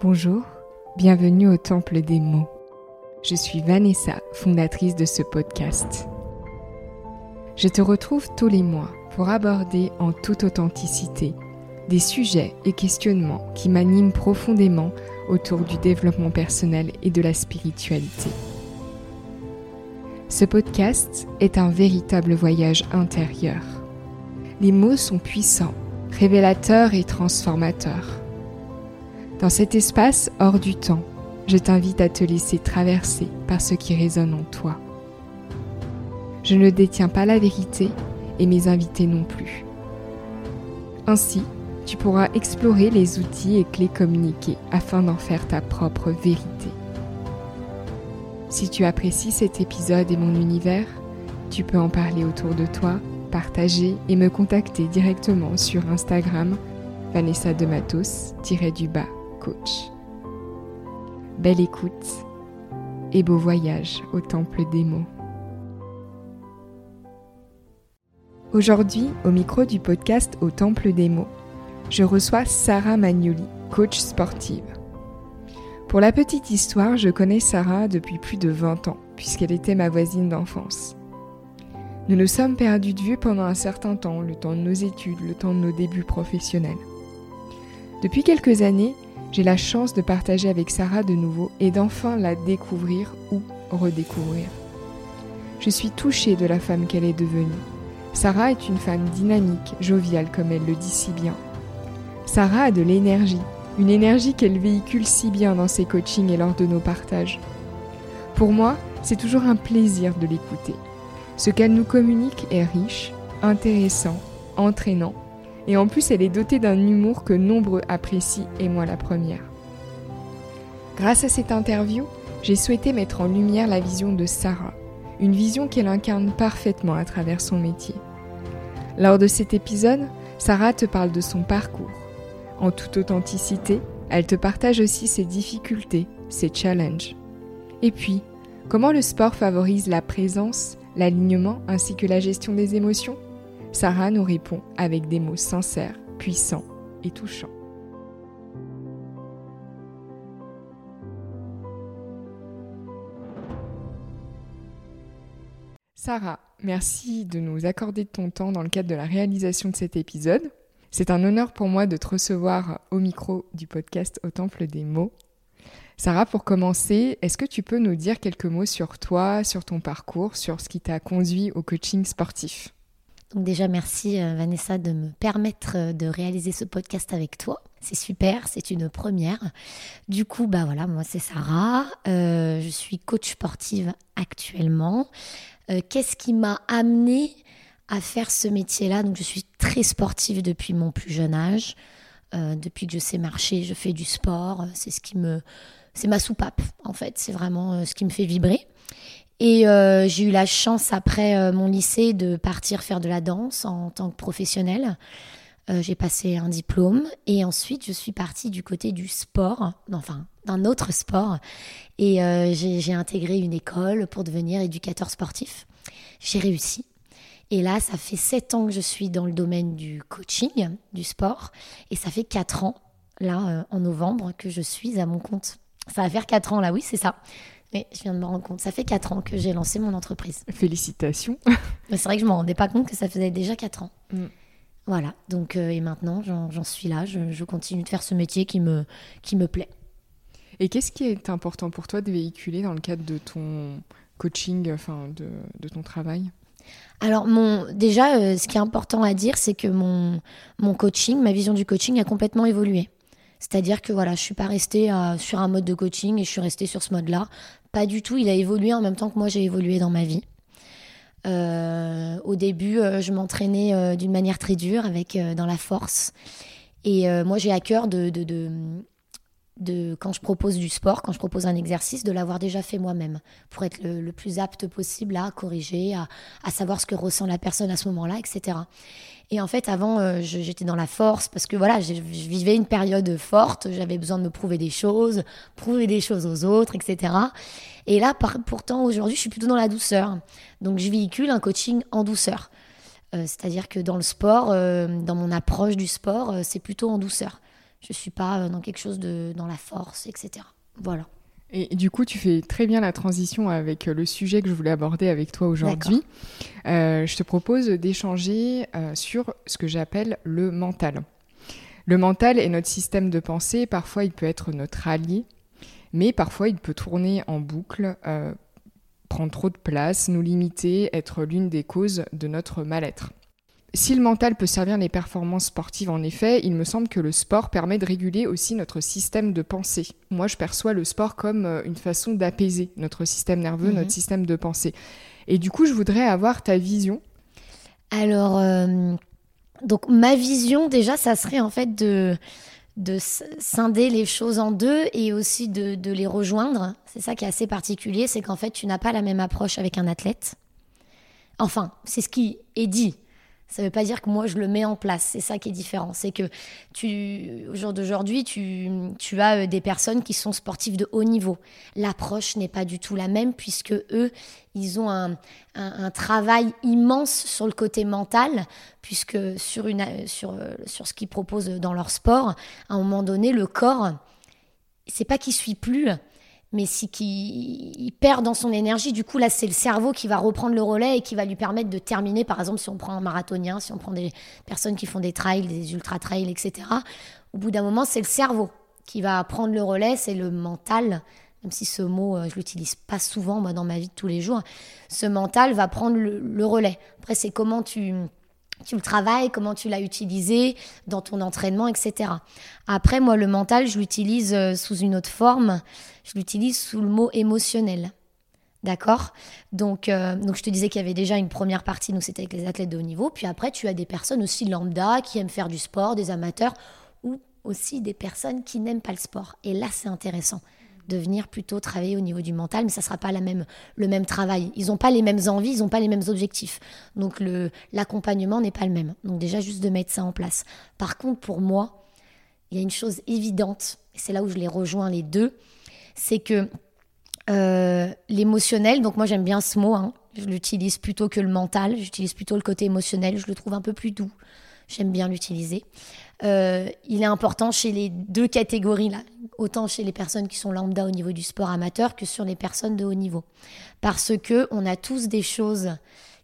Bonjour, bienvenue au Temple des mots. Je suis Vanessa, fondatrice de ce podcast. Je te retrouve tous les mois pour aborder en toute authenticité des sujets et questionnements qui m'animent profondément autour du développement personnel et de la spiritualité. Ce podcast est un véritable voyage intérieur. Les mots sont puissants, révélateurs et transformateurs. Dans cet espace hors du temps, je t'invite à te laisser traverser par ce qui résonne en toi. Je ne détiens pas la vérité et mes invités non plus. Ainsi, tu pourras explorer les outils et clés communiqués afin d'en faire ta propre vérité. Si tu apprécies cet épisode et mon univers, tu peux en parler autour de toi, partager et me contacter directement sur Instagram Vanessa de Matos-du-bas coach. Belle écoute et beau voyage au temple des mots. Aujourd'hui, au micro du podcast Au temple des mots, je reçois Sarah Magnoli, coach sportive. Pour la petite histoire, je connais Sarah depuis plus de 20 ans, puisqu'elle était ma voisine d'enfance. Nous nous sommes perdus de vue pendant un certain temps, le temps de nos études, le temps de nos débuts professionnels. Depuis quelques années, j'ai la chance de partager avec Sarah de nouveau et d'enfin la découvrir ou redécouvrir. Je suis touchée de la femme qu'elle est devenue. Sarah est une femme dynamique, joviale comme elle le dit si bien. Sarah a de l'énergie, une énergie qu'elle véhicule si bien dans ses coachings et lors de nos partages. Pour moi, c'est toujours un plaisir de l'écouter. Ce qu'elle nous communique est riche, intéressant, entraînant et en plus elle est dotée d'un humour que nombreux apprécient et moi la première. Grâce à cette interview, j'ai souhaité mettre en lumière la vision de Sarah, une vision qu'elle incarne parfaitement à travers son métier. Lors de cet épisode, Sarah te parle de son parcours. En toute authenticité, elle te partage aussi ses difficultés, ses challenges. Et puis, comment le sport favorise la présence, l'alignement ainsi que la gestion des émotions? Sarah nous répond avec des mots sincères, puissants et touchants. Sarah, merci de nous accorder de ton temps dans le cadre de la réalisation de cet épisode. C'est un honneur pour moi de te recevoir au micro du podcast Au Temple des mots. Sarah, pour commencer, est-ce que tu peux nous dire quelques mots sur toi, sur ton parcours, sur ce qui t'a conduit au coaching sportif? Donc déjà, merci euh, Vanessa de me permettre euh, de réaliser ce podcast avec toi. C'est super, c'est une première. Du coup, bah voilà, moi c'est Sarah, euh, je suis coach sportive actuellement. Qu'est-ce qui m'a amené à faire ce métier-là? Donc je suis très sportive depuis mon plus jeune âge. depuis que je sais marcher, je fais du sport. C'est ce qui me, c'est ma soupape en fait. C'est vraiment ce qui me fait vibrer. Et euh, j'ai eu la chance après euh, mon lycée de partir faire de la danse en tant que professionnelle. Euh, j'ai passé un diplôme et ensuite je suis partie du côté du sport, enfin d'un autre sport. Et j'ai intégré une école pour devenir éducateur sportif. J'ai réussi. Et là, ça fait sept ans que je suis dans le domaine du coaching, du sport. Et ça fait quatre ans, là, en novembre, que je suis à mon compte. Ça va faire quatre ans, là, oui, c'est ça. Oui, je viens de me rendre compte. Ça fait 4 ans que j'ai lancé mon entreprise. Félicitations. c'est vrai que je ne me rendais pas compte que ça faisait déjà 4 ans. Mm. Voilà, donc euh, et maintenant j'en suis là, je, continue de faire ce métier qui me, qui me plaît. Et qu'est-ce qui est important pour toi de véhiculer dans le cadre de ton coaching, enfin de, de ton travail? Alors mon, déjà, euh, ce qui est important à dire, c'est que mon, mon coaching, ma vision du coaching a complètement évolué. C'est-à-dire que voilà, je suis pas restée euh, sur un mode de coaching et je suis restée sur ce mode-là. Pas du tout, il a évolué en même temps que moi j'ai évolué dans ma vie. Euh, au début, euh, je m'entraînais euh, d'une manière très dure, avec dans la force. Et moi, j'ai à cœur de, quand je propose du sport, quand je propose un exercice, de l'avoir déjà fait moi-même, pour être le, plus apte possible à corriger, à, à, savoir ce que ressent la personne à ce moment-là, etc. Et en fait, avant, euh, j'étais dans la force parce que voilà, je, vivais une période forte, j'avais besoin de me prouver des choses, prouver des choses aux autres, etc. Et là, pourtant, aujourd'hui, je suis plutôt dans la douceur. Donc, je véhicule un coaching en douceur. Euh, c'est-à-dire que dans le sport, euh, dans mon approche du sport, c'est plutôt en douceur. Je suis pas dans quelque chose de dans la force, etc. Voilà. Et du coup, tu fais très bien la transition avec le sujet que je voulais aborder avec toi aujourd'hui. je te propose d'échanger sur ce que j'appelle le mental. Le mental est notre système de pensée. Parfois, il peut être notre allié, mais parfois, il peut tourner en boucle, euh, prendre trop de place, nous limiter, être l'une des causes de notre mal-être. Si le mental peut servir les performances sportives, en effet, il me semble que le sport permet de réguler aussi notre système de pensée. Moi, je perçois le sport comme euh, une façon d'apaiser notre système nerveux, notre mhm. système de pensée. Et du coup, je voudrais avoir ta vision. Alors, euh, donc ma vision déjà, ça serait en fait de, de scinder les choses en deux et aussi de, de les rejoindre. C'est ça qui est assez particulier, c'est qu'en fait tu n'as pas la même approche avec un athlète. Enfin, c'est ce qui est dit. Ça ne veut pas dire que moi je le mets en place. C'est ça qui est différent. C'est que tu, au jour d'aujourd'hui, tu, tu as euh, des personnes qui sont sportives de haut niveau. L'approche n'est pas du tout la même puisque eux, ils ont un, un, travail immense sur le côté mental, puisque sur, une, sur, euh, sur ce qu'ils proposent dans leur sport, à un moment donné, le corps, c'est pas qu'il suit plus, mais si qu'il perd dans son énergie, du coup là c'est le cerveau qui va reprendre le relais et qui va lui permettre de terminer. Par exemple, si on prend un marathonien, si on prend des personnes qui font des trails, des ultra trails, etc. Au bout d'un moment, c'est le cerveau qui va prendre le relais, c'est le mental. Même si ce mot, euh, je l'utilise pas souvent moi dans ma vie de tous les jours, ce mental va prendre le relais. Après, c'est comment tu tu le travailles, comment tu l'as utilisé dans ton entraînement, etc. Après, moi, le mental, je l'utilise euh, sous une autre forme. Je l'utilise sous le mot émotionnel. D'accord? Donc, euh, donc, je te disais qu'il y avait déjà une première partie, nous, c'était avec les athlètes de haut niveau. Puis après, tu as des personnes aussi lambda qui aiment faire du sport, des amateurs, ou aussi des personnes qui n'aiment pas le sport. Et là, c'est intéressant de venir plutôt travailler au niveau du mental, mais ça ne sera pas la même, le même travail. Ils n'ont pas les mêmes envies, ils n'ont pas les mêmes objectifs. Donc l'accompagnement n'est pas le même. Donc déjà juste de mettre ça en place. Par contre, pour moi, il y a une chose évidente, et c'est là où je les rejoins les deux, c'est que euh, l'émotionnel, donc moi j'aime bien ce mot, hein, je l'utilise plutôt que le mental, j'utilise plutôt le côté émotionnel, je le trouve un peu plus doux, j'aime bien l'utiliser. Euh, il est important chez les deux catégories là, autant chez les personnes qui sont lambda au niveau du sport amateur que sur les personnes de haut niveau, parce que on a tous des choses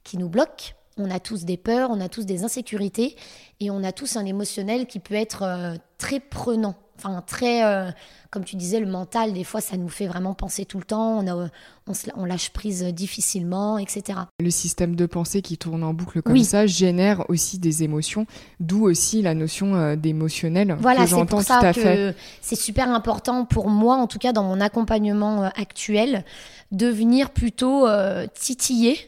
qui nous bloquent, on a tous des peurs, on a tous des insécurités et on a tous un émotionnel qui peut être euh, très prenant enfin très, euh, comme tu disais, le mental, des fois, ça nous fait vraiment penser tout le temps, on, a, on, lâche prise difficilement, etc. Le système de pensée qui tourne en boucle comme ça génère aussi des émotions, d'où aussi la notion euh, d'émotionnel voilà, c'est pour ça que C'est super important pour moi, en tout cas dans mon accompagnement euh, actuel, de venir plutôt titiller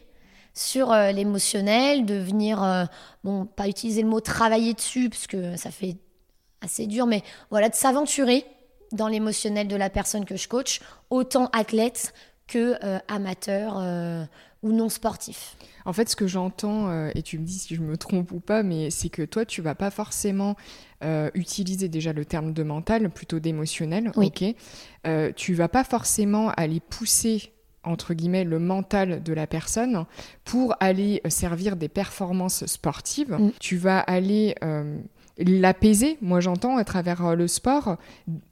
sur l'émotionnel, de venir, bon, pas utiliser le mot travailler dessus, parce que ça fait assez dur, mais voilà, de s'aventurer dans l'émotionnel de la personne que je coach, autant athlète que euh, amateur euh, ou non sportif. En fait, ce que j'entends, euh, et tu me dis si je me trompe ou pas, mais c'est que toi, tu vas pas forcément utiliser déjà le terme de mental, plutôt d'émotionnel, oui. ok Tu vas pas forcément aller pousser entre guillemets le mental de la personne pour aller servir des performances sportives. Mm. Tu vas aller l'apaiser, moi j'entends à travers euh, le sport,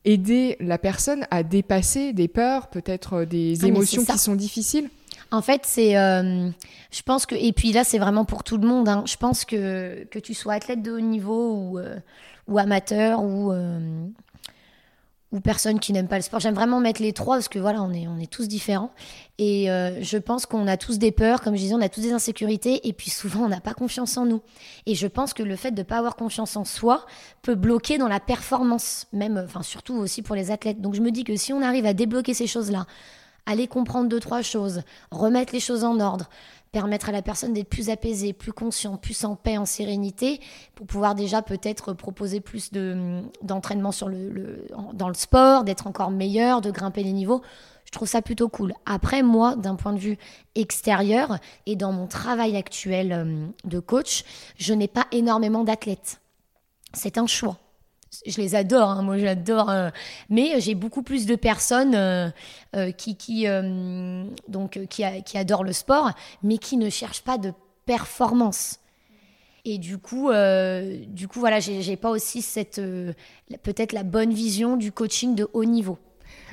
aider la personne à dépasser des peurs, peut-être euh, des ah, émotions qui sont difficiles. En fait, c'est, euh, je pense que, et puis là, c'est vraiment pour tout le monde. Hein. je pense que que tu sois athlète de haut niveau ou, ou amateur ou ou personne qui n'aime pas le sport. J'aime vraiment mettre les trois parce que voilà, on est, on est tous différents. Et euh, je pense qu'on a tous des peurs, comme je disais, on a tous des insécurités et puis souvent on n'a pas confiance en nous. Et je pense que le fait de ne pas avoir confiance en soi peut bloquer dans la performance, même, enfin surtout aussi pour les athlètes. Donc je me dis que si on arrive à débloquer ces choses-là, aller comprendre deux, trois choses, remettre les choses en ordre, permettre à la personne d'être plus apaisée, plus conscient, plus en paix, en sérénité, pour pouvoir déjà peut-être proposer plus de, d'entraînement sur le, dans le sport, d'être encore meilleur, de grimper les niveaux. Je trouve ça plutôt cool. Après, moi, d'un point de vue extérieur et dans mon travail actuel euh, de coach, je n'ai pas énormément d'athlètes. C'est un choix je les adore, hein, moi j'adore, euh, mais j'ai beaucoup plus de personnes euh, euh, qui, donc, qui, qui, adorent le sport, mais qui ne cherchent pas de performance. Et du coup, du coup voilà, j'ai pas aussi cette peut-être la bonne vision du coaching de haut niveau.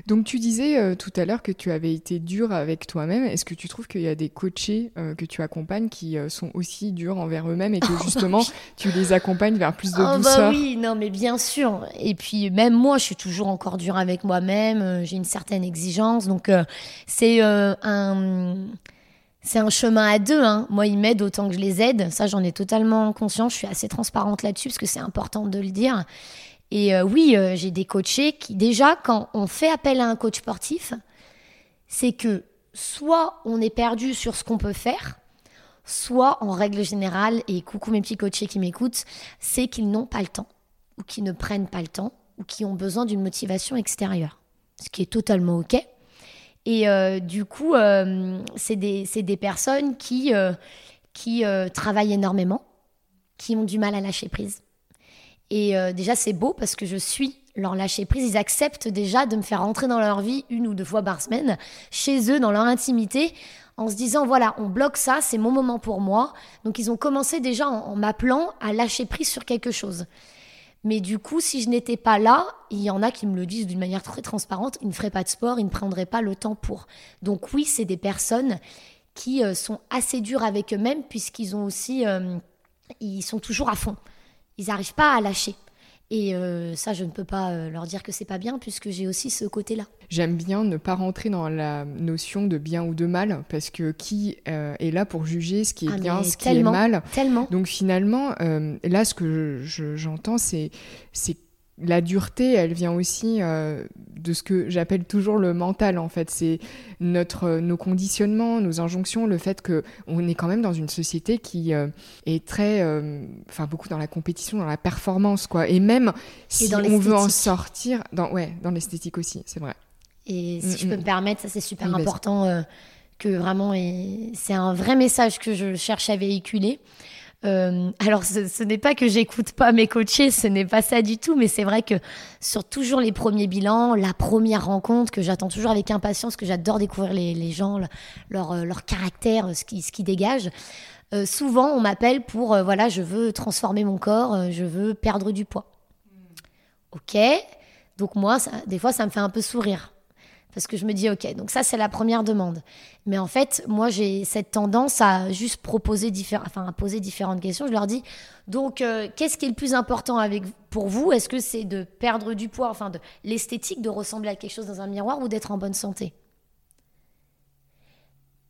Donc tu disais euh, tout à l'heure que tu avais été dur avec toi-même. Est-ce que tu trouves qu'il y a des coachés euh, que tu accompagnes qui euh, sont aussi durs envers eux-mêmes et que justement tu les accompagnes vers plus de oh, douceur? bah oui, non mais bien sûr. Et puis même moi, je suis toujours encore dur avec moi-même. J'ai une certaine exigence, donc c'est un c'est un chemin à deux. Hein. Moi, ils m'aident autant que je les aide. Ça, j'en ai totalement conscience. Je suis assez transparente là-dessus parce que c'est important de le dire. Et euh, oui, euh, j'ai des coachés qui, déjà, quand on fait appel à un coach sportif, c'est que soit on est perdu sur ce qu'on peut faire, soit en règle générale, et coucou mes petits coachés qui m'écoutent, c'est qu'ils n'ont pas le temps, ou qu'ils ne prennent pas le temps, ou qui ont besoin d'une motivation extérieure. Ce qui est totalement OK. Et euh, du coup, c'est des, des, personnes qui, qui travaillent énormément, qui ont du mal à lâcher prise et euh, déjà, c'est beau parce que je suis leur lâcher prise. Ils acceptent déjà de me faire rentrer dans leur vie une ou deux fois par semaine, chez eux, dans leur intimité, en se disant voilà, on bloque ça, c'est mon moment pour moi. Donc, ils ont commencé déjà en, m'appelant à lâcher prise sur quelque chose. Mais du coup, si je n'étais pas là, il y en a qui me le disent d'une manière très transparente, ils ne feraient pas de sport, ils ne prendraient pas le temps pour. Donc oui, c'est des personnes qui euh, sont assez dures avec eux-mêmes puisqu'ils ont aussi, euh, ils sont toujours à fond ils n'arrivent pas à lâcher. Et euh, ça, je ne peux pas euh, leur dire que c'est pas bien, puisque j'ai aussi ce côté-là. J'aime bien ne pas rentrer dans la notion de bien ou de mal, parce que qui euh, est là pour juger ce qui est ah, bien, ce qui est mal Tellement. Donc finalement, là, ce que j'entends, c'est c'est la dureté, elle vient aussi euh, de ce que j'appelle toujours le mental, en fait. C'est notre, nos conditionnements, nos injonctions, le fait qu'on est quand même dans une société qui euh, est très, euh, enfin, beaucoup dans la compétition, dans la performance, quoi. Et même si on veut en sortir, dans, ouais, dans l'esthétique aussi, c'est vrai. Et si je peux me permettre, ça c'est super important, que vraiment, c'est un vrai message que je cherche à véhiculer. Euh, alors, ce, n'est pas que j'écoute pas mes coachés, ce n'est pas ça du tout, mais c'est vrai que sur toujours les premiers bilans, la première rencontre que j'attends toujours avec impatience, que j'adore découvrir les, gens, leur, euh, leur caractère, ce qui, ce qui dégage. Euh, souvent, on m'appelle pour voilà, je veux transformer mon corps, je veux perdre du poids. Ok, donc moi, ça, des fois, ça me fait un peu sourire parce que je me dis, ok, donc ça c'est la première demande. Mais en fait, moi j'ai cette tendance à juste proposer enfin à poser différentes questions. Je leur dis, donc euh, qu'est-ce qui est le plus important avec pour vous? Est-ce que c'est de perdre du poids, enfin de l'esthétique, de ressembler à quelque chose dans un miroir ou d'être en bonne santé?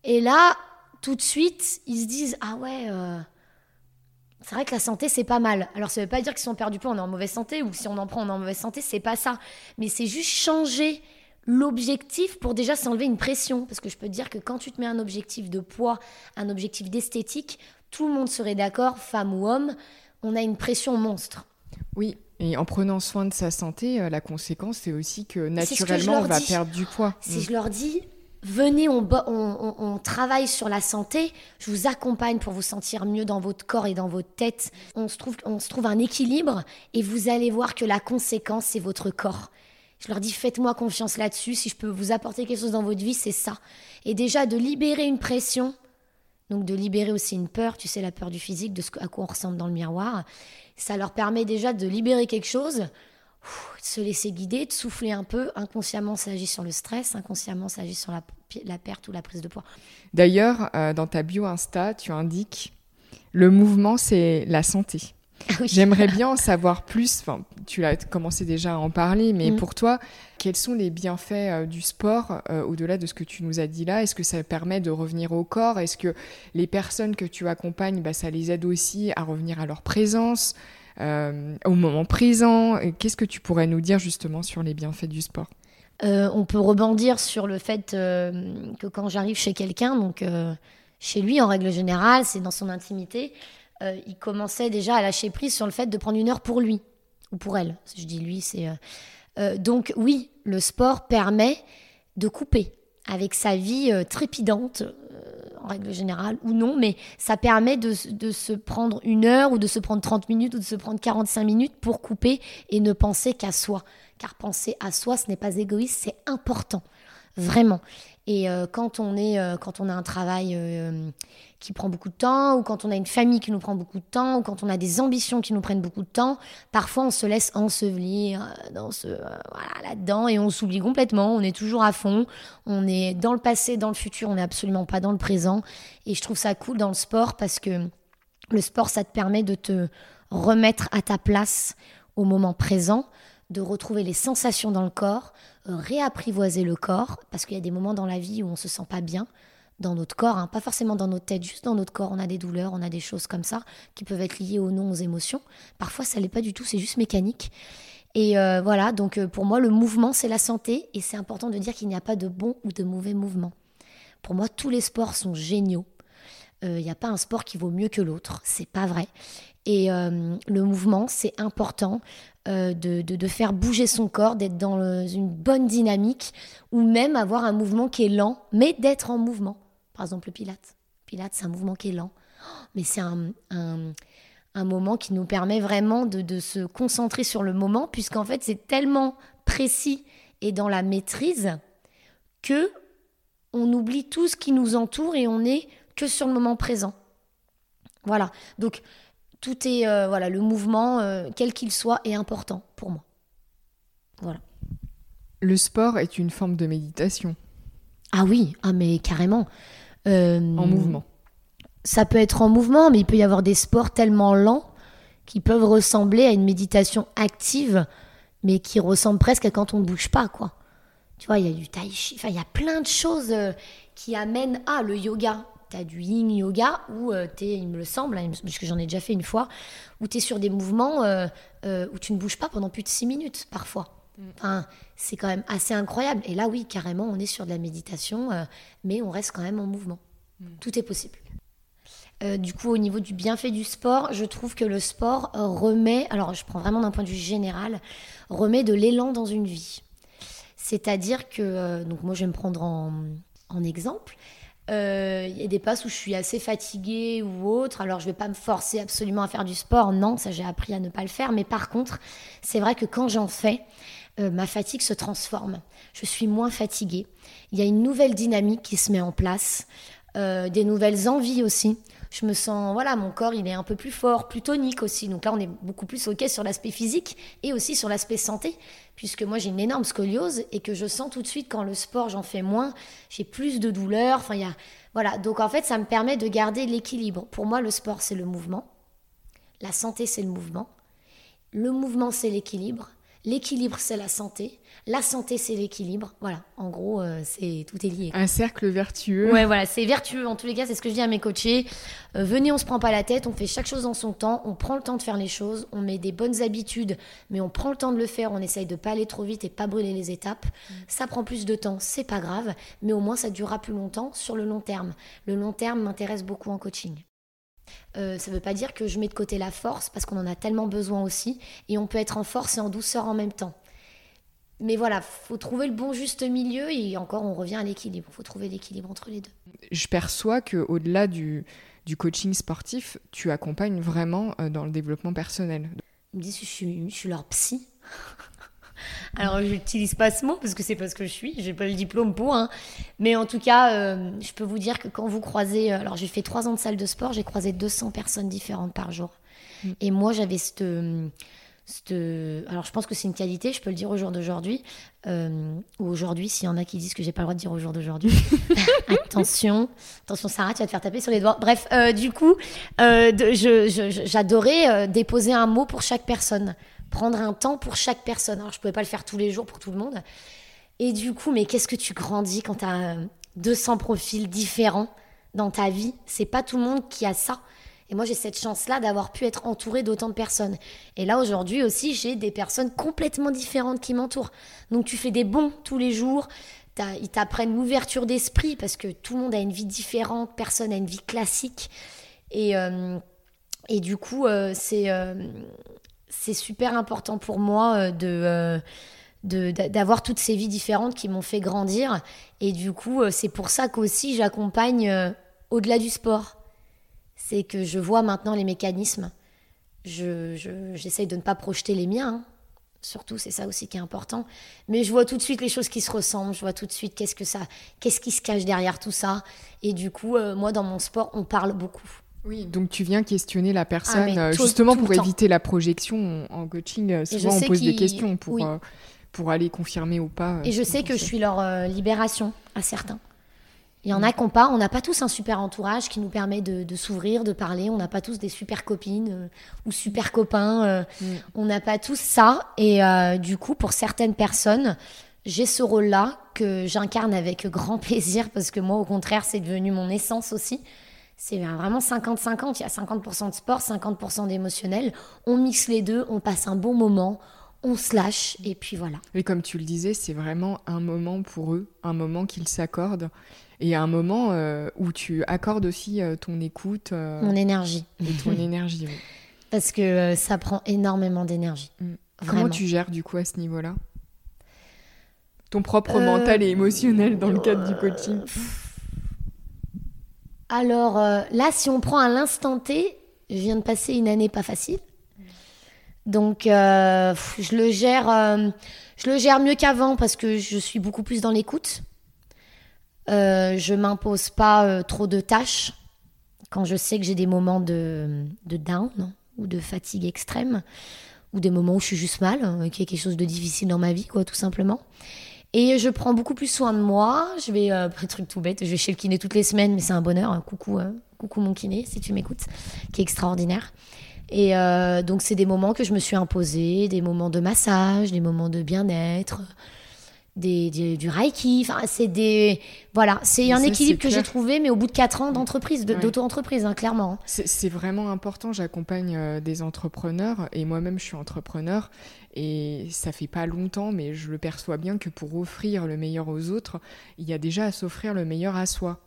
Et là, tout de suite, ils se disent, ah ouais. Euh, c'est vrai que la santé, c'est pas mal. Alors, ça veut pas dire que si on perd du poids, on est en mauvaise santé, ou si on en prend, on est en mauvaise santé, c'est pas ça. Mais c'est juste changer l'objectif pour déjà s'enlever une pression. Parce que je peux te dire que quand tu te mets un objectif de poids, un objectif d'esthétique, tout le monde serait d'accord, femme ou homme, on a une pression monstre. Oui, et en prenant soin de sa santé, euh, la conséquence, c'est aussi que naturellement, on va perdre du poids. Si mm. je leur dis, venez, on, on, travaille sur la santé, je vous accompagne pour vous sentir mieux dans votre corps et dans votre tête. On se trouve, on se trouve un équilibre et vous allez voir que la conséquence, c'est votre corps. Je leur dis faites-moi confiance là-dessus. Si je peux vous apporter quelque chose dans votre vie, c'est ça. Et déjà de libérer une pression, donc de libérer aussi une peur, tu sais, la peur du physique, de ce à quoi on ressemble dans le miroir. Ça leur permet déjà de libérer quelque chose, de se laisser guider, de souffler un peu. Inconsciemment, ça agit sur le stress, inconsciemment, ça agit sur la, perte ou la prise de poids. D'ailleurs, euh, dans ta bio Insta, tu indiques le mouvement, c'est la santé. J'aimerais bien en savoir plus. Enfin, tu as commencé déjà à en parler, mais mm. pour toi, quels sont les bienfaits euh, du sport euh, au-delà de ce que tu nous as dit là? Est-ce que ça permet de revenir au corps? Est-ce que les personnes que tu accompagnes, bah, ça les aide aussi à revenir à leur présence, euh, au moment présent? Qu'est-ce que tu pourrais nous dire justement sur les bienfaits du sport? On peut rebondir sur le fait que quand j'arrive chez quelqu'un, donc chez lui en règle générale, c'est dans son intimité. Euh, il commençait déjà à lâcher prise sur le fait de prendre une heure pour lui ou pour elle. Je dis lui, c'est. Euh, euh, donc oui, le sport permet de couper avec sa vie trépidante, en règle générale, ou non, mais ça permet de, de, se prendre une heure ou de se prendre 30 minutes ou de se prendre 45 minutes pour couper et ne penser qu'à soi. Car penser à soi, ce n'est pas égoïste, c'est important. vraiment. Et quand, on est, quand on a un travail qui prend beaucoup de temps, ou quand on a une famille qui nous prend beaucoup de temps, ou quand on a des ambitions qui nous prennent beaucoup de temps, parfois on se laisse ensevelir dans ce, voilà, là-dedans et on s'oublie complètement. On est toujours à fond. On est dans le passé, dans le futur. On n'est absolument pas dans le présent. Et je trouve ça cool dans le sport parce que le sport, ça te permet de te remettre à ta place au moment présent, de retrouver les sensations dans le corps, euh, réapprivoiser le corps, parce qu'il y a des moments dans la vie où on se sent pas bien dans notre corps, hein, pas forcément dans notre tête, juste dans notre corps, on a des douleurs, on a des choses comme ça qui peuvent être liées ou non aux émotions. Parfois, ça l'est pas du tout, c'est juste mécanique. Et euh, voilà, donc euh, pour moi, le mouvement, c'est la santé, et c'est important de dire qu'il n'y a pas de bon ou de mauvais mouvement. Pour moi, tous les sports sont géniaux. Il n'y a pas un sport qui vaut mieux que l'autre, c'est pas vrai. Et le mouvement, c'est important. Euh, de, faire bouger son corps, d'être dans une bonne dynamique, ou même avoir un mouvement qui est lent, mais d'être en mouvement. Par exemple, le Pilate. Pilate, c'est un mouvement qui est lent, mais c'est un, moment qui nous permet vraiment de, se concentrer sur le moment, puisqu'en fait, c'est tellement précis et dans la maîtrise que on oublie tout ce qui nous entoure et on est que sur le moment présent. Voilà. Donc, tout est euh, voilà le mouvement euh, quel qu'il soit est important pour moi voilà le sport est une forme de méditation ah oui ah mais carrément en mouvement. Ça peut être en mouvement mais il peut y avoir des sports tellement lents qui peuvent ressembler à une méditation active mais qui ressemblent presque à quand on ne bouge pas quoi. Tu vois il y a du tai chi enfin il y a plein de choses qui amènent à le yoga. Tu as du yin yoga où euh, tu es, il me le semble, hein, puisque j'en ai déjà fait une fois, où tu es sur des mouvements euh, euh, où tu ne bouges pas pendant plus de 6 minutes parfois. Enfin, c'est quand même assez incroyable. Et là, oui, carrément, on est sur de la méditation, mais on reste quand même en mouvement. Mm. Tout est possible. du coup, au niveau du bienfait du sport, je trouve que le sport remet, alors je prends vraiment d'un point de vue général, remet de l'élan dans une vie. C'est-à-dire que, donc moi je vais me prendre en, en exemple, il euh, y a des passes où je suis assez fatiguée ou autre. Alors, je vais pas me forcer absolument à faire du sport. Non, ça, j'ai appris à ne pas le faire. Mais par contre, c'est vrai que quand j'en fais, euh, ma fatigue se transforme. Je suis moins fatiguée. Il y a une nouvelle dynamique qui se met en place. Euh, des nouvelles envies aussi. Je me sens, voilà, mon corps, il est un peu plus fort, plus tonique aussi. Donc là, on est beaucoup plus OK sur l'aspect physique et aussi sur l'aspect santé, puisque moi, j'ai une énorme scoliose et que je sens tout de suite quand le sport, j'en fais moins, j'ai plus de douleurs. Enfin, il y a, voilà. Donc en fait, ça me permet de garder l'équilibre. Pour moi, le sport, c'est le mouvement. La santé, c'est le mouvement. Le mouvement, c'est l'équilibre. L'équilibre, c'est la santé. La santé, c'est l'équilibre. Voilà, en gros, euh, c'est tout est lié. Un cercle vertueux. Ouais, voilà, c'est vertueux. En tous les cas, c'est ce que je dis à mes coachés. Euh, venez, on se prend pas la tête, on fait chaque chose dans son temps, on prend le temps de faire les choses, on met des bonnes habitudes, mais on prend le temps de le faire, on essaye de pas aller trop vite et pas brûler les étapes. Mm. Ça prend plus de temps, c'est pas grave, mais au moins ça durera plus longtemps sur le long terme. Le long terme m'intéresse beaucoup en coaching. Euh, ça ne veut pas dire que je mets de côté la force parce qu'on en a tellement besoin aussi et on peut être en force et en douceur en même temps. Mais voilà, faut trouver le bon juste milieu et encore on revient à l'équilibre. Il faut trouver l'équilibre entre les deux. Je perçois que au-delà du, du, coaching sportif, tu accompagnes vraiment euh, dans le développement personnel. Ils me disent que je suis, je suis leur psy. Alors, je n'utilise pas ce mot parce que c'est parce que je suis, j'ai pas le diplôme pour. Hein. Mais en tout cas, euh, je peux vous dire que quand vous croisez. Euh, alors, j'ai fait trois ans de salle de sport, j'ai croisé 200 personnes différentes par jour. Mm. Et moi, j'avais cette, Alors, je pense que c'est une qualité, je peux le dire au jour d'aujourd'hui. Euh, ou aujourd'hui, s'il y en a qui disent que j'ai pas le droit de dire au jour d'aujourd'hui. attention, attention, Sarah, tu vas te faire taper sur les doigts. Bref, du coup, j'adorais déposer un mot pour chaque personne prendre un temps pour chaque personne. Alors, je pouvais pas le faire tous les jours pour tout le monde. Et du coup, mais qu'est-ce que tu grandis quand tu as 200 profils différents dans ta vie? C'est pas tout le monde qui a ça. Et moi, j'ai cette chance-là d'avoir pu être entourée d'autant de personnes. Et là, aujourd'hui aussi, j'ai des personnes complètement différentes qui m'entourent. Donc, tu fais des bons tous les jours. Ils t'apprennent l'ouverture d'esprit parce que tout le monde a une vie différente, personne a une vie classique. Et, euh, et du coup, euh, c'est euh, c'est super important pour moi euh, euh, de d'avoir toutes ces vies différentes qui m'ont fait grandir. Et du coup, euh, c'est pour ça qu'aussi j'accompagne au-delà du sport. C'est que je vois maintenant les mécanismes. Je, j'essaye de ne pas projeter les miens. Hein. Surtout, c'est ça aussi qui est important. Mais je vois tout de suite les choses qui se ressemblent. Je vois tout de suite qu'est-ce que ça, qu'est-ce qui se cache derrière tout ça. Et du coup, euh, moi, dans mon sport, on parle beaucoup. Oui, donc tu viens questionner la personne ah, justement pour éviter la projection en coaching. Souvent, on pose des questions pour, pour aller confirmer ou pas. Et je sais que je suis leur libération à certains. Il y en a qui n'ont pas. On n'a pas tous un super entourage qui nous permet de, s'ouvrir, de parler. On n'a pas tous des super copines euh, ou super copains. Euh. Mm. On n'a pas tous ça. Et euh, du coup, pour certaines personnes, j'ai ce rôle-là que j'incarne avec grand plaisir parce que moi, au contraire, c'est devenu mon essence aussi. C'est vraiment 50-50. Il y a 50% de sport, 50% d'émotionnel. On mixe les deux, on passe un bon moment on se lâche et puis voilà. Et comme tu le disais, c'est vraiment un moment pour eux, un moment qu'ils s'accordent et un moment euh, où tu accordes aussi euh, ton écoute. Euh, Mon énergie. Et ton énergie, Parce que ça prend énormément d'énergie. Mm. Comment tu gères du coup à ce niveau-là? Ton propre mental et émotionnel dans le cadre du coaching? Alors là, si on prend à l'instant T, je viens de passer une année pas facile. Donc je le gère, je le gère mieux qu'avant parce que je suis beaucoup plus dans l'écoute. Euh, je m'impose pas euh, trop de tâches quand je sais que j'ai des moments de, de, down ou de fatigue extrême ou des moments où je suis juste mal, euh, qu'il y a quelque chose de difficile dans ma vie, quoi, tout simplement. Et je prends beaucoup plus soin de moi. Je vais, euh, truc tout bête, je vais chez le kiné toutes les semaines, mais c'est un bonheur. Coucou, coucou mon kiné, si tu m'écoutes, qui est extraordinaire. Et donc, c'est des moments que je me suis imposés, des moments de massage, des moments de bien-être, des, du Reiki. Enfin, c'est des. Voilà, c'est un équilibre que j'ai trouvé, mais au bout de 4 ans d'entreprise, d'auto-entreprise, hein, clairement. C'est vraiment important. J'accompagne euh, des entrepreneurs et moi-même, je suis entrepreneur. Et ça fait pas longtemps, mais je le perçois bien que pour offrir le meilleur aux autres, il y a déjà à s'offrir le meilleur à soi.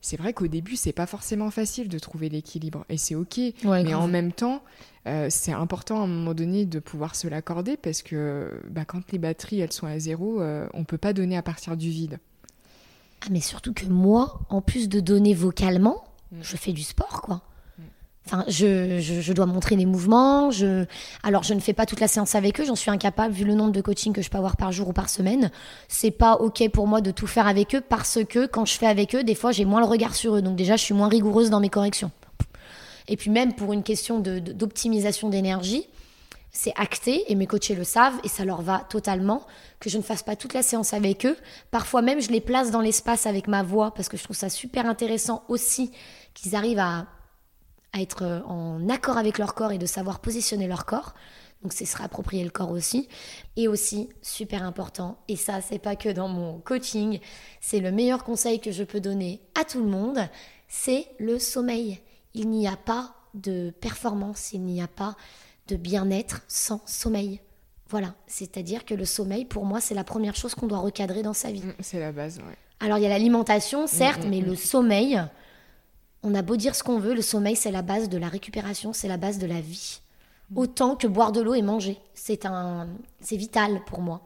C'est vrai qu'au début, c'est pas forcément facile de trouver l'équilibre et c'est ok. mais en même temps, euh, c'est important à un moment donné de pouvoir se l'accorder parce que bah, quand les batteries elles sont à zéro, euh, on peut pas donner à partir du vide. Ah, mais surtout que moi, en plus de donner vocalement, mm. je fais du sport quoi. Enfin, je, je, dois montrer les mouvements. Je... Alors, je ne fais pas toute la séance avec eux. J'en suis incapable, vu le nombre de coaching que je peux avoir par jour ou par semaine. C'est pas OK pour moi de tout faire avec eux parce que quand je fais avec eux, des fois, j'ai moins le regard sur eux. Donc, déjà, je suis moins rigoureuse dans mes corrections. Et puis même pour une question d'optimisation d'énergie, c'est acté et mes coachés le savent et ça leur va totalement que je ne fasse pas toute la séance avec eux. Parfois même, je les place dans l'espace avec ma voix parce que je trouve ça super intéressant aussi qu'ils arrivent à, être euh, en accord avec leur corps et de savoir positionner leur corps. Donc c'est se réapproprier le corps aussi. Et aussi, super important, et ça c'est pas que dans mon coaching, c'est le meilleur conseil que je peux donner à tout le monde, c'est le sommeil il n'y a pas de performance, il n'y a pas de bien-être sans sommeil. Voilà, c'est-à-dire que le sommeil, pour moi, c'est la première chose qu'on doit recadrer dans sa vie. Mm, c'est la base, oui. Alors, il y a l'alimentation, mm, certes, mm, mais le sommeil, on a beau dire ce qu'on veut, le sommeil, c'est la base de la récupération, c'est la base de la vie. Autant que boire de l'eau et manger. C'est un, c'est vital pour moi.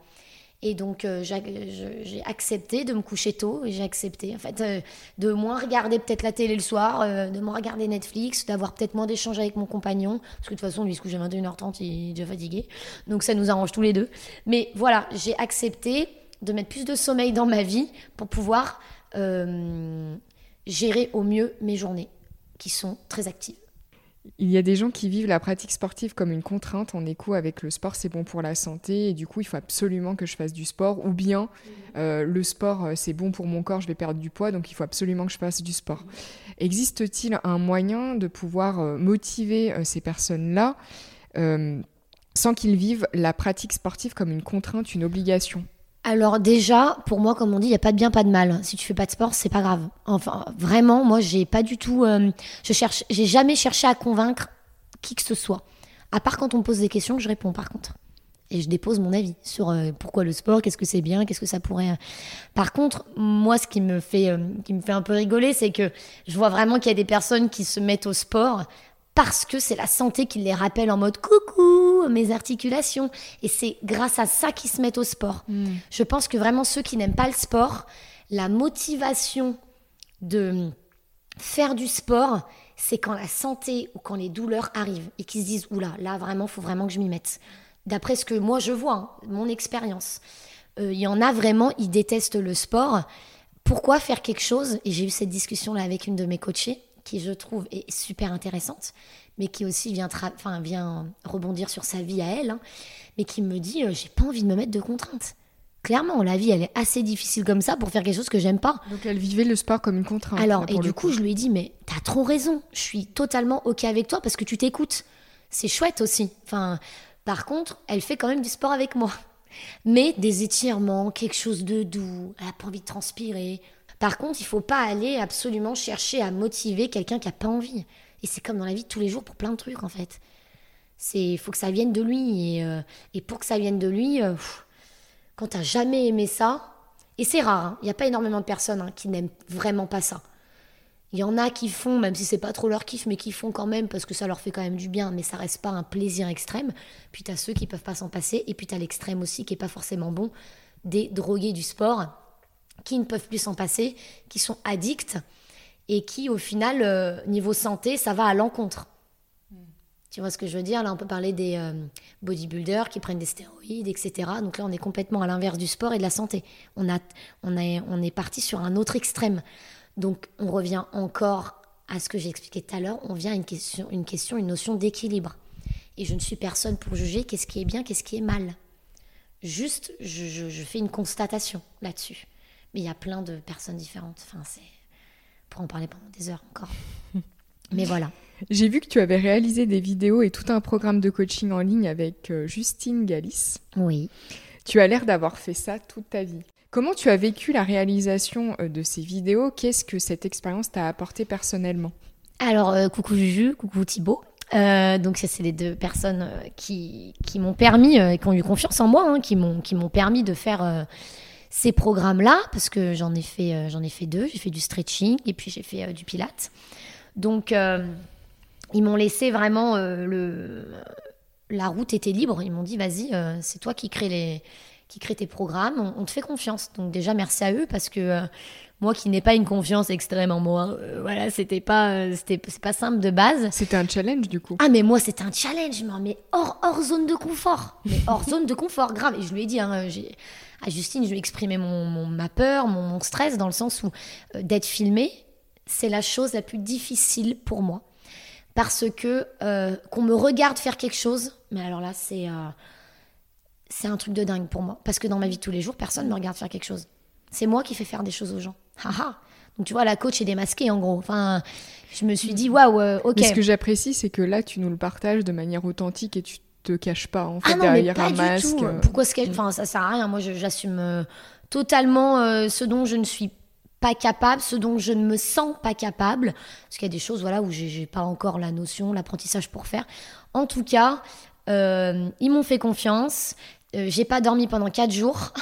Et donc, euh, j'ai accepté de me coucher tôt et j'ai accepté, en fait, euh, de moins regarder peut-être la télé le soir, euh, de moins regarder Netflix, d'avoir peut-être moins d'échanges avec mon compagnon. Parce que de toute façon, lui, il se couche à 21h30, il est déjà fatigué. Donc, ça nous arrange tous les deux. Mais voilà, j'ai accepté de mettre plus de sommeil dans ma vie pour pouvoir gérer au mieux mes journées, qui sont très actives. Il y a des gens qui vivent la pratique sportive comme une contrainte en écho avec le sport, c'est bon pour la santé et du coup il faut absolument que je fasse du sport ou bien euh, le sport euh, c'est bon pour mon corps, je vais perdre du poids donc il faut absolument que je fasse du sport. Existe-t-il un moyen de pouvoir euh, motiver ces personnes-là sans qu'ils vivent la pratique sportive comme une contrainte, une obligation? Alors déjà, pour moi, comme on dit, il y a pas de bien, pas de mal. Si tu fais pas de sport, c'est pas grave. Enfin, vraiment, moi, j'ai pas du tout, euh, je cherche, j'ai jamais cherché à convaincre qui que ce soit. À part quand on me pose des questions, je réponds par contre. Et je dépose mon avis sur euh, pourquoi le sport, qu'est-ce que c'est bien, qu'est-ce que ça pourrait. Euh. Par contre, moi, ce qui me fait un peu rigoler, c'est que je vois vraiment qu'il y a des personnes qui se mettent au sport parce que c'est la santé qui les rappelle en mode coucou, mes articulations. Et c'est grâce à ça qu'ils se mettent au sport. Hmm. Je pense que vraiment ceux qui n'aiment pas le sport, la motivation de faire du sport, c'est quand la santé ou quand les douleurs arrivent et qu'ils se disent oula, là vraiment, faut vraiment que je m'y mette. D'après ce que moi je vois, hein, mon expérience. Euh, il y en a vraiment, ils détestent le sport. Pourquoi faire quelque chose? Et j'ai eu cette discussion-là avec une de mes coachées, qui je trouve est super intéressante, mais qui aussi vient, enfin, vient rebondir sur sa vie à elle, hein, mais qui me dit, euh, j'ai pas envie de me mettre de contraintes. Clairement, la vie, elle est assez difficile comme ça pour faire quelque chose que j'aime pas. Donc elle vivait le sport comme une contrainte. Alors, et du coup, je lui ai dit, mais t'as trop raison. Je suis totalement OK avec toi parce que tu t'écoutes. C'est chouette aussi. Enfin, par contre, elle fait quand même du sport avec moi. Mais des étirements, quelque chose de doux, elle n'a pas envie de transpirer. Par contre, il faut pas aller absolument chercher à motiver quelqu'un qui a pas envie. Et c'est comme dans la vie de tous les jours pour plein de trucs en fait. C'est faut que ça vienne de lui et, euh, pour que ça vienne de lui, euh, quand tu n'as jamais aimé ça, et c'est rare, hein, il n'y a pas énormément de personnes hein, qui n'aiment vraiment pas ça. Il y en a qui font, même si c'est pas trop leur kiff, mais qui font quand même parce que ça leur fait quand même du bien, mais ça reste pas un plaisir extrême. Puis tu as ceux qui peuvent pas s'en passer, et puis tu as l'extrême aussi qui est pas forcément bon, des drogués du sport qui ne peuvent plus s'en passer, qui sont addicts et qui au final, euh, niveau santé, ça va à l'encontre. Tu vois ce que je veux dire? Là, on peut parler des euh, bodybuilders qui prennent des stéroïdes, etc. Donc là, on est complètement à l'inverse du sport et de la santé. On, a, on, on est parti sur un autre extrême. Donc on revient encore à ce que j'ai expliqué tout à l'heure, on vient à une question, une, question, une notion d'équilibre. Et je ne suis personne pour juger qu'est-ce qui est bien, qu'est-ce qui est mal. Juste, je, fais une constatation là-dessus. Mais il y a plein de personnes différentes. Enfin, c'est pour en parler pendant des heures encore. Mais voilà. J'ai vu que tu avais réalisé des vidéos et tout un programme de coaching en ligne avec euh, Justine Galis. Oui. Tu as l'air d'avoir fait ça toute ta vie. Comment tu as vécu la réalisation euh, de ces vidéos? Qu'est-ce que cette expérience t'a apporté personnellement? Alors, euh, coucou Juju, coucou Thibaut. Euh, donc c'est les deux personnes qui, qui m'ont permis, et qui ont eu confiance en moi, hein, qui m'ont qui m'ont permis de faire ces programmes-là, parce que j'en ai fait j'en ai fait deux. J'ai fait du stretching et puis j'ai fait du pilates. Donc ils m'ont laissé vraiment le la route était libre. Ils m'ont dit vas-y, c'est toi qui crée les qui créent tes programmes, on, te fait confiance. Donc déjà merci à eux parce que euh, moi qui n'ai pas une confiance extrême en moi, euh, voilà, c'était pas euh, c'était c'est pas simple de base. C'était un challenge du coup. Ah mais moi c'était un challenge, mais hors hors zone de confort, mais hors zone de confort grave. Et je lui ai dit, hein, j'ai Justine, je lui ai exprimé mon, ma peur, mon, stress dans le sens où d'être filmé, c'est la chose la plus difficile pour moi parce que qu'on me regarde faire quelque chose, mais alors là c'est c'est un truc de dingue pour moi. Parce que dans ma vie de tous les jours, personne ne me regarde faire quelque chose. C'est moi qui fais faire des choses aux gens. Donc tu vois, la coach est démasquée en gros. Enfin, je me suis dit, waouh, euh, ok. Mais ce que j'apprécie, c'est que là, tu nous le partages de manière authentique et tu te caches pas en fait ah derrière un masque. Tout. Pourquoi ce Enfin, ça sert à rien. Moi, j'assume euh, totalement euh, ce dont je ne suis pas capable, ce dont je ne me sens pas capable. Parce qu'il y a des choses, voilà, où j'ai pas encore la notion, l'apprentissage pour faire. En tout cas, ils m'ont fait confiance. Euh, j'ai pas dormi pendant 4 jours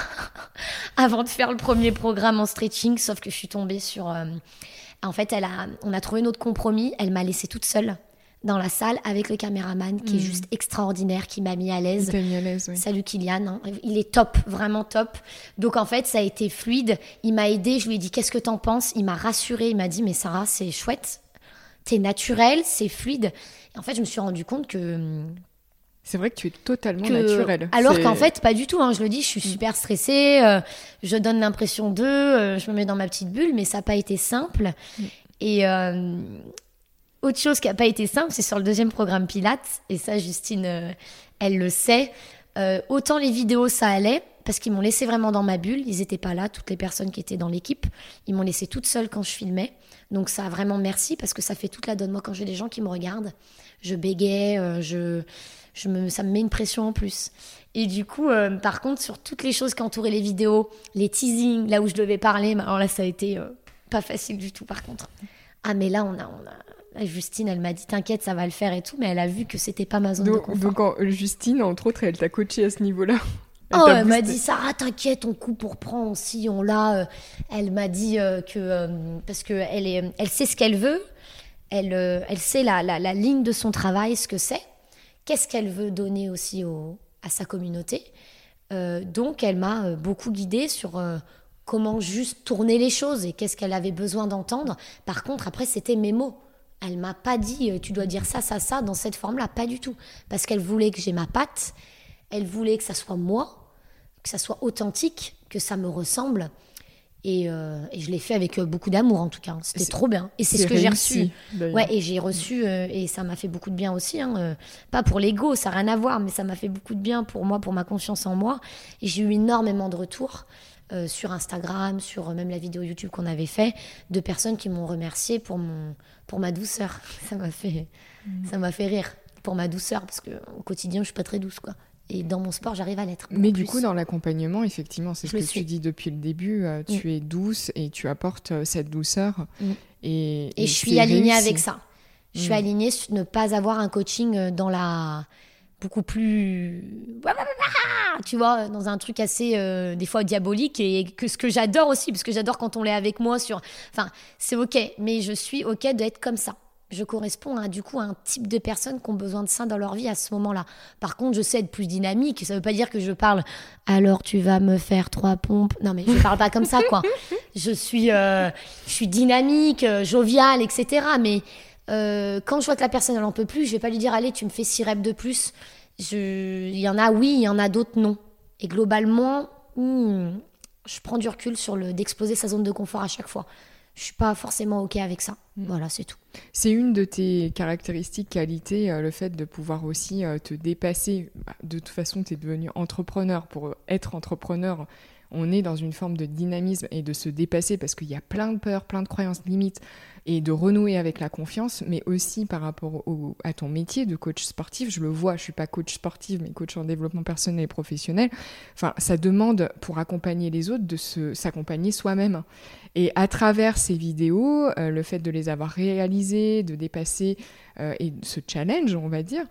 avant de faire le premier programme en stretching, sauf que je suis tombée sur. Euh, en fait, elle a, on a trouvé notre compromis. Elle m'a laissée toute seule dans la salle avec le caméraman qui est hmm. juste extraordinaire, qui m'a mis à l'aise. Oui. Salut Kylian, hein. il est top, vraiment top. Donc en fait, ça a été fluide. Il m'a aidé, je lui ai dit qu'est-ce que t'en penses? Il m'a rassuré, il m'a dit mais Sarah, c'est chouette, t'es naturel, c'est fluide. Et en fait, je me suis rendu compte que c'est vrai que tu es totalement naturelle. Alors qu'en fait, pas du tout. Hein. Je le dis, je suis mm. super stressée. Euh, je donne l'impression d'eux. Euh, je me mets dans ma petite bulle, mais ça n'a pas été simple. Mm. Et euh, autre chose qui n'a pas été simple, c'est sur le deuxième programme Pilates. Et ça, Justine, elle le sait. autant les vidéos, ça allait, parce qu'ils m'ont laissé vraiment dans ma bulle. Ils n'étaient pas là, toutes les personnes qui étaient dans l'équipe. Ils m'ont laissé toute seule quand je filmais. Donc ça, vraiment merci, parce que ça fait toute la donne. Moi, quand j'ai des gens qui me regardent, je bégaye, je je me, ça me met une pression en plus. Et du coup, euh, par contre, sur toutes les choses qui entouraient les vidéos, les teasings, là où je devais parler, alors là, ça a été euh, pas facile du tout, par contre. Ah, mais là, on a, on a... Justine, elle m'a dit t'inquiète, ça va le faire et tout, mais elle a vu que c'était pas ma zone de confort. Donc, Justine, entre autres, elle t'a coaché à ce niveau-là. Elle oh, elle m'a dit Sarah, t'inquiète, on coupe pour prendre aussi, on l'a. Euh, elle m'a dit que parce que elle est, elle sait ce qu'elle veut, elle, elle sait la, la, la ligne de son travail, ce que c'est qu'est-ce qu'elle veut donner aussi à sa communauté. Euh, donc elle m'a euh, beaucoup guidée sur euh, comment juste tourner les choses et qu'est-ce qu'elle avait besoin d'entendre. Par contre, après, c'était mes mots. Elle m'a pas dit tu dois dire ça, ça, ça dans cette forme-là, pas du tout. Parce qu'elle voulait que j'ai ma patte, Elle voulait que ça soit moi, que ça soit authentique, que ça me ressemble. Et, euh, et je l'ai fait avec euh, beaucoup d'amour en tout cas. C'était trop bien. Et c'est ce que j'ai reçu. Ouais, et j'ai reçu, euh, et ça m'a fait beaucoup de bien aussi. hein, euh, pas pour l'ego, ça n'a rien à voir, mais ça m'a fait beaucoup de bien pour moi, pour ma confiance en moi. Et j'ai eu énormément de retours euh, sur Instagram, sur euh, même la vidéo YouTube qu'on avait fait, de personnes qui m'ont remercié pour, mon, pour ma douceur. Ça m'a fait, Mm. ça m'a fait rire pour ma douceur, parce qu'au quotidien, je suis pas très douce, quoi. Et dans mon sport, j'arrive à l'être. Mais du plus. coup, dans l'accompagnement, effectivement, c'est ce que tu dis depuis le début. euh, tu es douce et tu apportes cette douceur. Mm. Et, Et je suis alignée réussi. avec ça. Je suis Mm. alignée sur ne pas avoir un coaching dans la beaucoup plus tu vois dans un truc assez euh, des fois diabolique et que ce que j'adore aussi parce que j'adore quand on l'est avec moi sur enfin c'est ok mais je suis ok d'être comme ça je corresponds à du coup à un type de personnes qui ont besoin de ça dans leur vie à ce moment-là. Par contre, je sais être plus dynamique. Ça veut pas dire que je parle. Alors tu vas me faire trois pompes. Non, mais je parle pas comme ça, quoi. Je suis, euh, je suis dynamique, euh, joviale, etc. Mais euh, quand je vois que la personne elle en peut plus, je vais pas lui dire allez, tu me fais six reps de plus. Il y en a oui, il y en a d'autres non. Et globalement, hmm, je prends du recul sur le d'exploser sa zone de confort à chaque fois. Je suis pas forcément ok avec ça. Voilà, c'est tout. C'est une de tes caractéristiques, qualités, euh, le fait de pouvoir aussi euh, te dépasser. Bah, De toute façon, tu es devenu entrepreneur. Pour être entrepreneur, on est dans une forme de dynamisme et de se dépasser parce qu'il y a plein de peurs, plein de croyances limites et de renouer avec la confiance, mais aussi par rapport au- à ton métier de coach sportif. Je le vois, je suis pas coach sportif, mais coach en développement personnel et professionnel. Enfin, ça demande pour accompagner les autres de s'accompagner soi-même. Et à travers ces vidéos, euh, le fait de les avoir réalisées, de dépasser euh, et ce challenge, on va dire,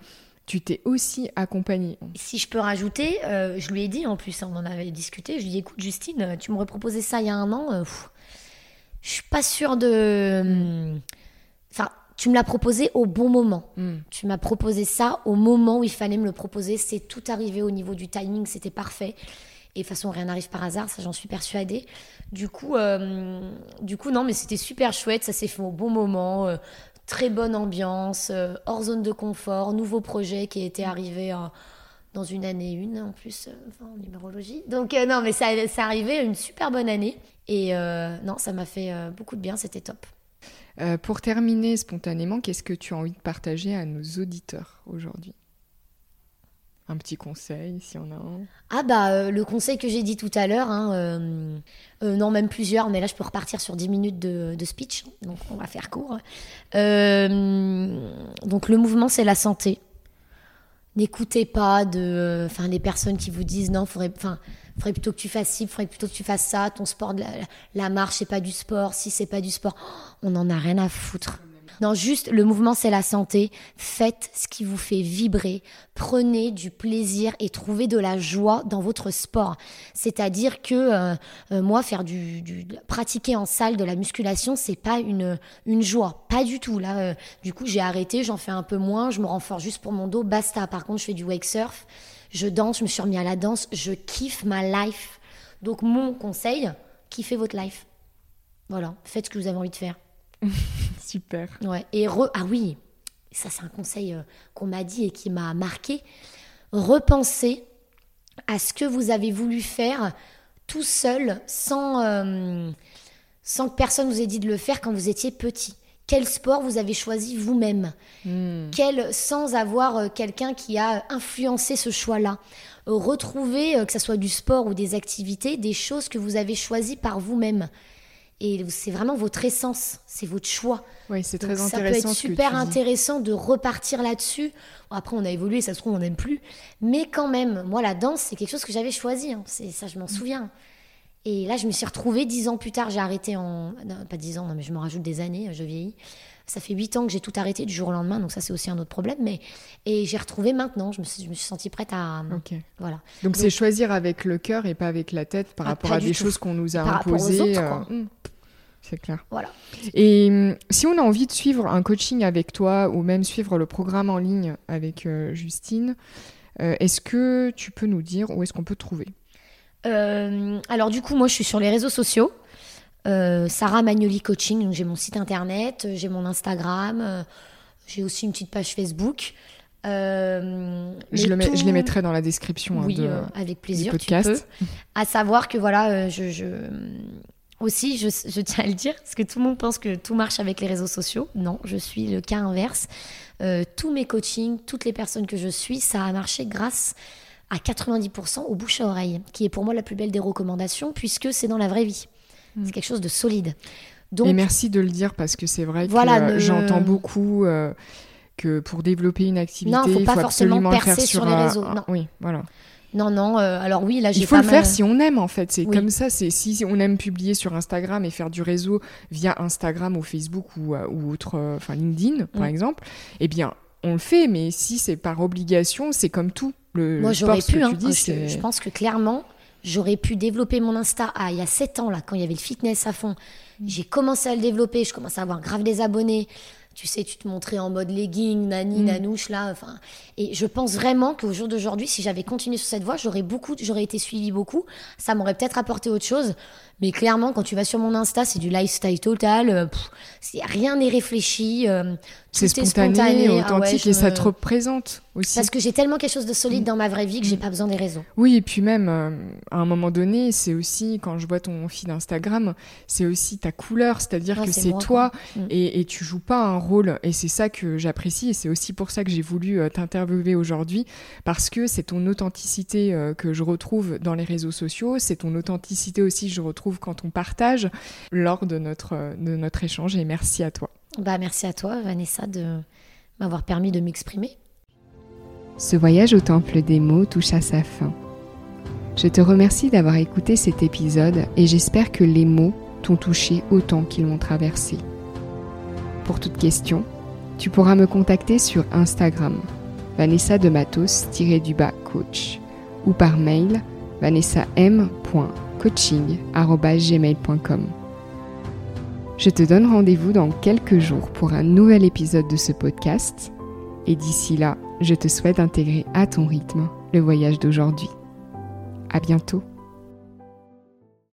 tu t'es aussi accompagné. Si je peux rajouter, euh, je lui ai dit en plus, on en avait discuté, je lui ai dit écoute Justine, tu m'aurais proposé ça il y a un an, euh, pff, je suis pas sûre de... hum, Enfin, tu me l'as proposé au bon moment. Mm. Tu m'as proposé ça au moment où il fallait me le proposer. C'est tout arrivé au niveau du timing, c'était parfait. Et de toute façon, rien n'arrive par hasard, ça j'en suis persuadée. Du coup, euh, du coup non, mais c'était super chouette, ça s'est fait au bon moment. euh, très bonne ambiance, euh, hors zone de confort, nouveau projet qui était arrivé dans une année une en plus, en numérologie. Donc non, mais ça, ça arrivait une super bonne année. Et non, ça m'a fait beaucoup de bien, c'était top. Pour terminer spontanément, qu'est-ce que tu as envie de partager à nos auditeurs aujourd'hui? Un petit conseil, s'il y en a un. Ah bah euh, le conseil que j'ai dit tout à l'heure, hein, euh, euh, non même plusieurs, mais là je peux repartir sur 10 minutes de, speech, donc on va faire court. Donc le mouvement c'est la santé. N'écoutez pas de, enfin les personnes qui vous disent non, faudrait, faudrait plutôt que tu fasses ci, faudrait plutôt que tu fasses ça, ton sport, la, la marche c'est pas du sport, si c'est pas du sport, on en a rien à foutre. Non, juste le mouvement, c'est la santé. Faites ce qui vous fait vibrer. Prenez du plaisir et trouvez de la joie dans votre sport. C'est-à-dire que euh, euh, moi, faire du, du- pratiquer en salle de la musculation, c'est pas une une joie, pas du tout. Là, euh, du coup, j'ai arrêté, j'en fais un peu moins, je me renforce juste pour mon dos, basta. Par contre, je fais du wake surf, je danse, je me suis remis à la danse, je kiffe ma life. Donc mon conseil, kiffez votre life. Voilà, faites ce que vous avez envie de faire. Super. Ouais. Et re... ah oui, ça c'est un conseil euh, qu'on m'a dit et qui m'a marqué. Repensez à ce que vous avez voulu faire tout seul, sans, euh, sans que personne vous ait dit de le faire quand vous étiez petit. Quel sport vous avez choisi vous-même Mm. Quel, sans avoir euh, quelqu'un qui a influencé ce choix-là. Retrouvez, que ce soit du sport ou des activités, des choses que vous avez choisies par vous-même. Et c'est vraiment votre essence, c'est votre choix. Oui, c'est Donc très ça peut intéressant. être super intéressant de repartir là-dessus. Bon, après, on a évolué, ça se trouve, on n'aime plus. Mais quand même, moi, la danse, c'est quelque chose que j'avais choisi. hein. C'est ça, je Mm. m'en souviens. Et là, je me suis retrouvée dix ans plus tard. J'ai arrêté en. Non, pas dix ans, non, mais je me rajoute des années, je vieillis. Ça fait huit ans que j'ai tout arrêté du jour au lendemain, donc ça, c'est aussi un autre problème. Mais... Et j'ai retrouvé maintenant. Je me suis, je me suis sentie prête à. Ok. Voilà. Donc c'est choisir avec le cœur et pas avec la tête par Ah, rapport à des tout. choses qu'on nous a Par aux imposées. euh, quoi. C'est clair. Voilà. Et hum, si on a envie de suivre un coaching avec toi ou même suivre le programme en ligne avec euh, Justine, euh, est-ce que tu peux nous dire où est-ce qu'on peut te trouver? Euh, alors du coup, moi, je suis sur les réseaux sociaux. Sarah Magnoli Coaching, donc j'ai mon site internet, j'ai mon Instagram, j'ai aussi une petite page Facebook. Euh, je, mais le mets- tout- je les mettrai dans la description hein, oui, de- euh, avec plaisir, du tu peux. podcast. À savoir que voilà, je, je- aussi, je, je tiens à le dire, parce que tout le monde pense que tout marche avec les réseaux sociaux. Non, je suis le cas inverse. Euh, tous mes coachings, toutes les personnes que je suis, ça a marché grâce à 90% au bouche à oreille, qui est pour moi la plus belle des recommandations, puisque c'est dans la vraie vie. C'est quelque chose de solide. Donc, Et merci de le dire parce que c'est vrai Voilà, que euh, j'entends beaucoup euh, que pour développer une activité, Non, faut il pas faut forcément absolument le faire percer sur les réseaux, un- non. Oui, voilà. Non, non, euh, alors oui, là j'ai Il faut pas le mal- faire si on aime en fait. C'est Oui. comme ça. C'est si on aime publier sur Instagram et faire du réseau via Instagram ou Facebook ou, euh, ou autre, euh, enfin LinkedIn par Mm. exemple. Eh bien, on le fait. Mais si c'est par obligation, c'est comme tout. Le Moi, j'aurais pu. que hein. tu dis, je pense que clairement, j'aurais pu développer mon Insta ah, il y a 7 ans, là, quand il y avait le fitness à fond. Mm. J'ai commencé à le développer, je commençais à avoir grave des abonnés. Tu sais, tu te montrais en mode legging, nani, Mm. nanouche, là. Enfin, et je pense vraiment qu'au jour d'aujourd'hui, si j'avais continué sur cette voie, j'aurais beaucoup, j'aurais été suivie beaucoup. Ça m'aurait peut-être apporté autre chose. Mais clairement, quand tu vas sur mon Insta, c'est du lifestyle total. euh, pff, rien n'est réfléchi. euh, c'est est spontané, Ah ouais, authentique et ça me- te représente aussi. Parce que j'ai tellement quelque chose de solide dans ma vraie vie que j'ai pas besoin des réseaux. Oui, et puis même, euh, à un moment donné, c'est aussi, quand je vois ton feed Instagram, c'est aussi ta couleur, c'est-à-dire Ouais, que c'est toi quoi. Mm. et, et tu joues pas un rôle. Et c'est ça que j'apprécie et c'est aussi pour ça que j'ai voulu t'interviewer aujourd'hui, parce que c'est ton authenticité que je retrouve dans les réseaux sociaux, c'est ton authenticité aussi que je retrouve quand on partage lors de notre, de notre échange et merci à toi. Bah, merci à toi, Vanessa, de m'avoir permis de m'exprimer. Ce voyage au temple des mots touche à sa fin. Je te remercie d'avoir écouté cet épisode et j'espère que les mots t'ont touché autant qu'ils m'ont traversé. Pour toute question, tu pourras me contacter sur Instagram, Vanessa de Matos-du-bas coach, ou par mail vanessam.coaching.gmail.com. Je te donne rendez-vous dans quelques jours pour un nouvel épisode de ce podcast et d'ici là, je te souhaite d'intégrer à ton rythme le voyage d'aujourd'hui. À bientôt!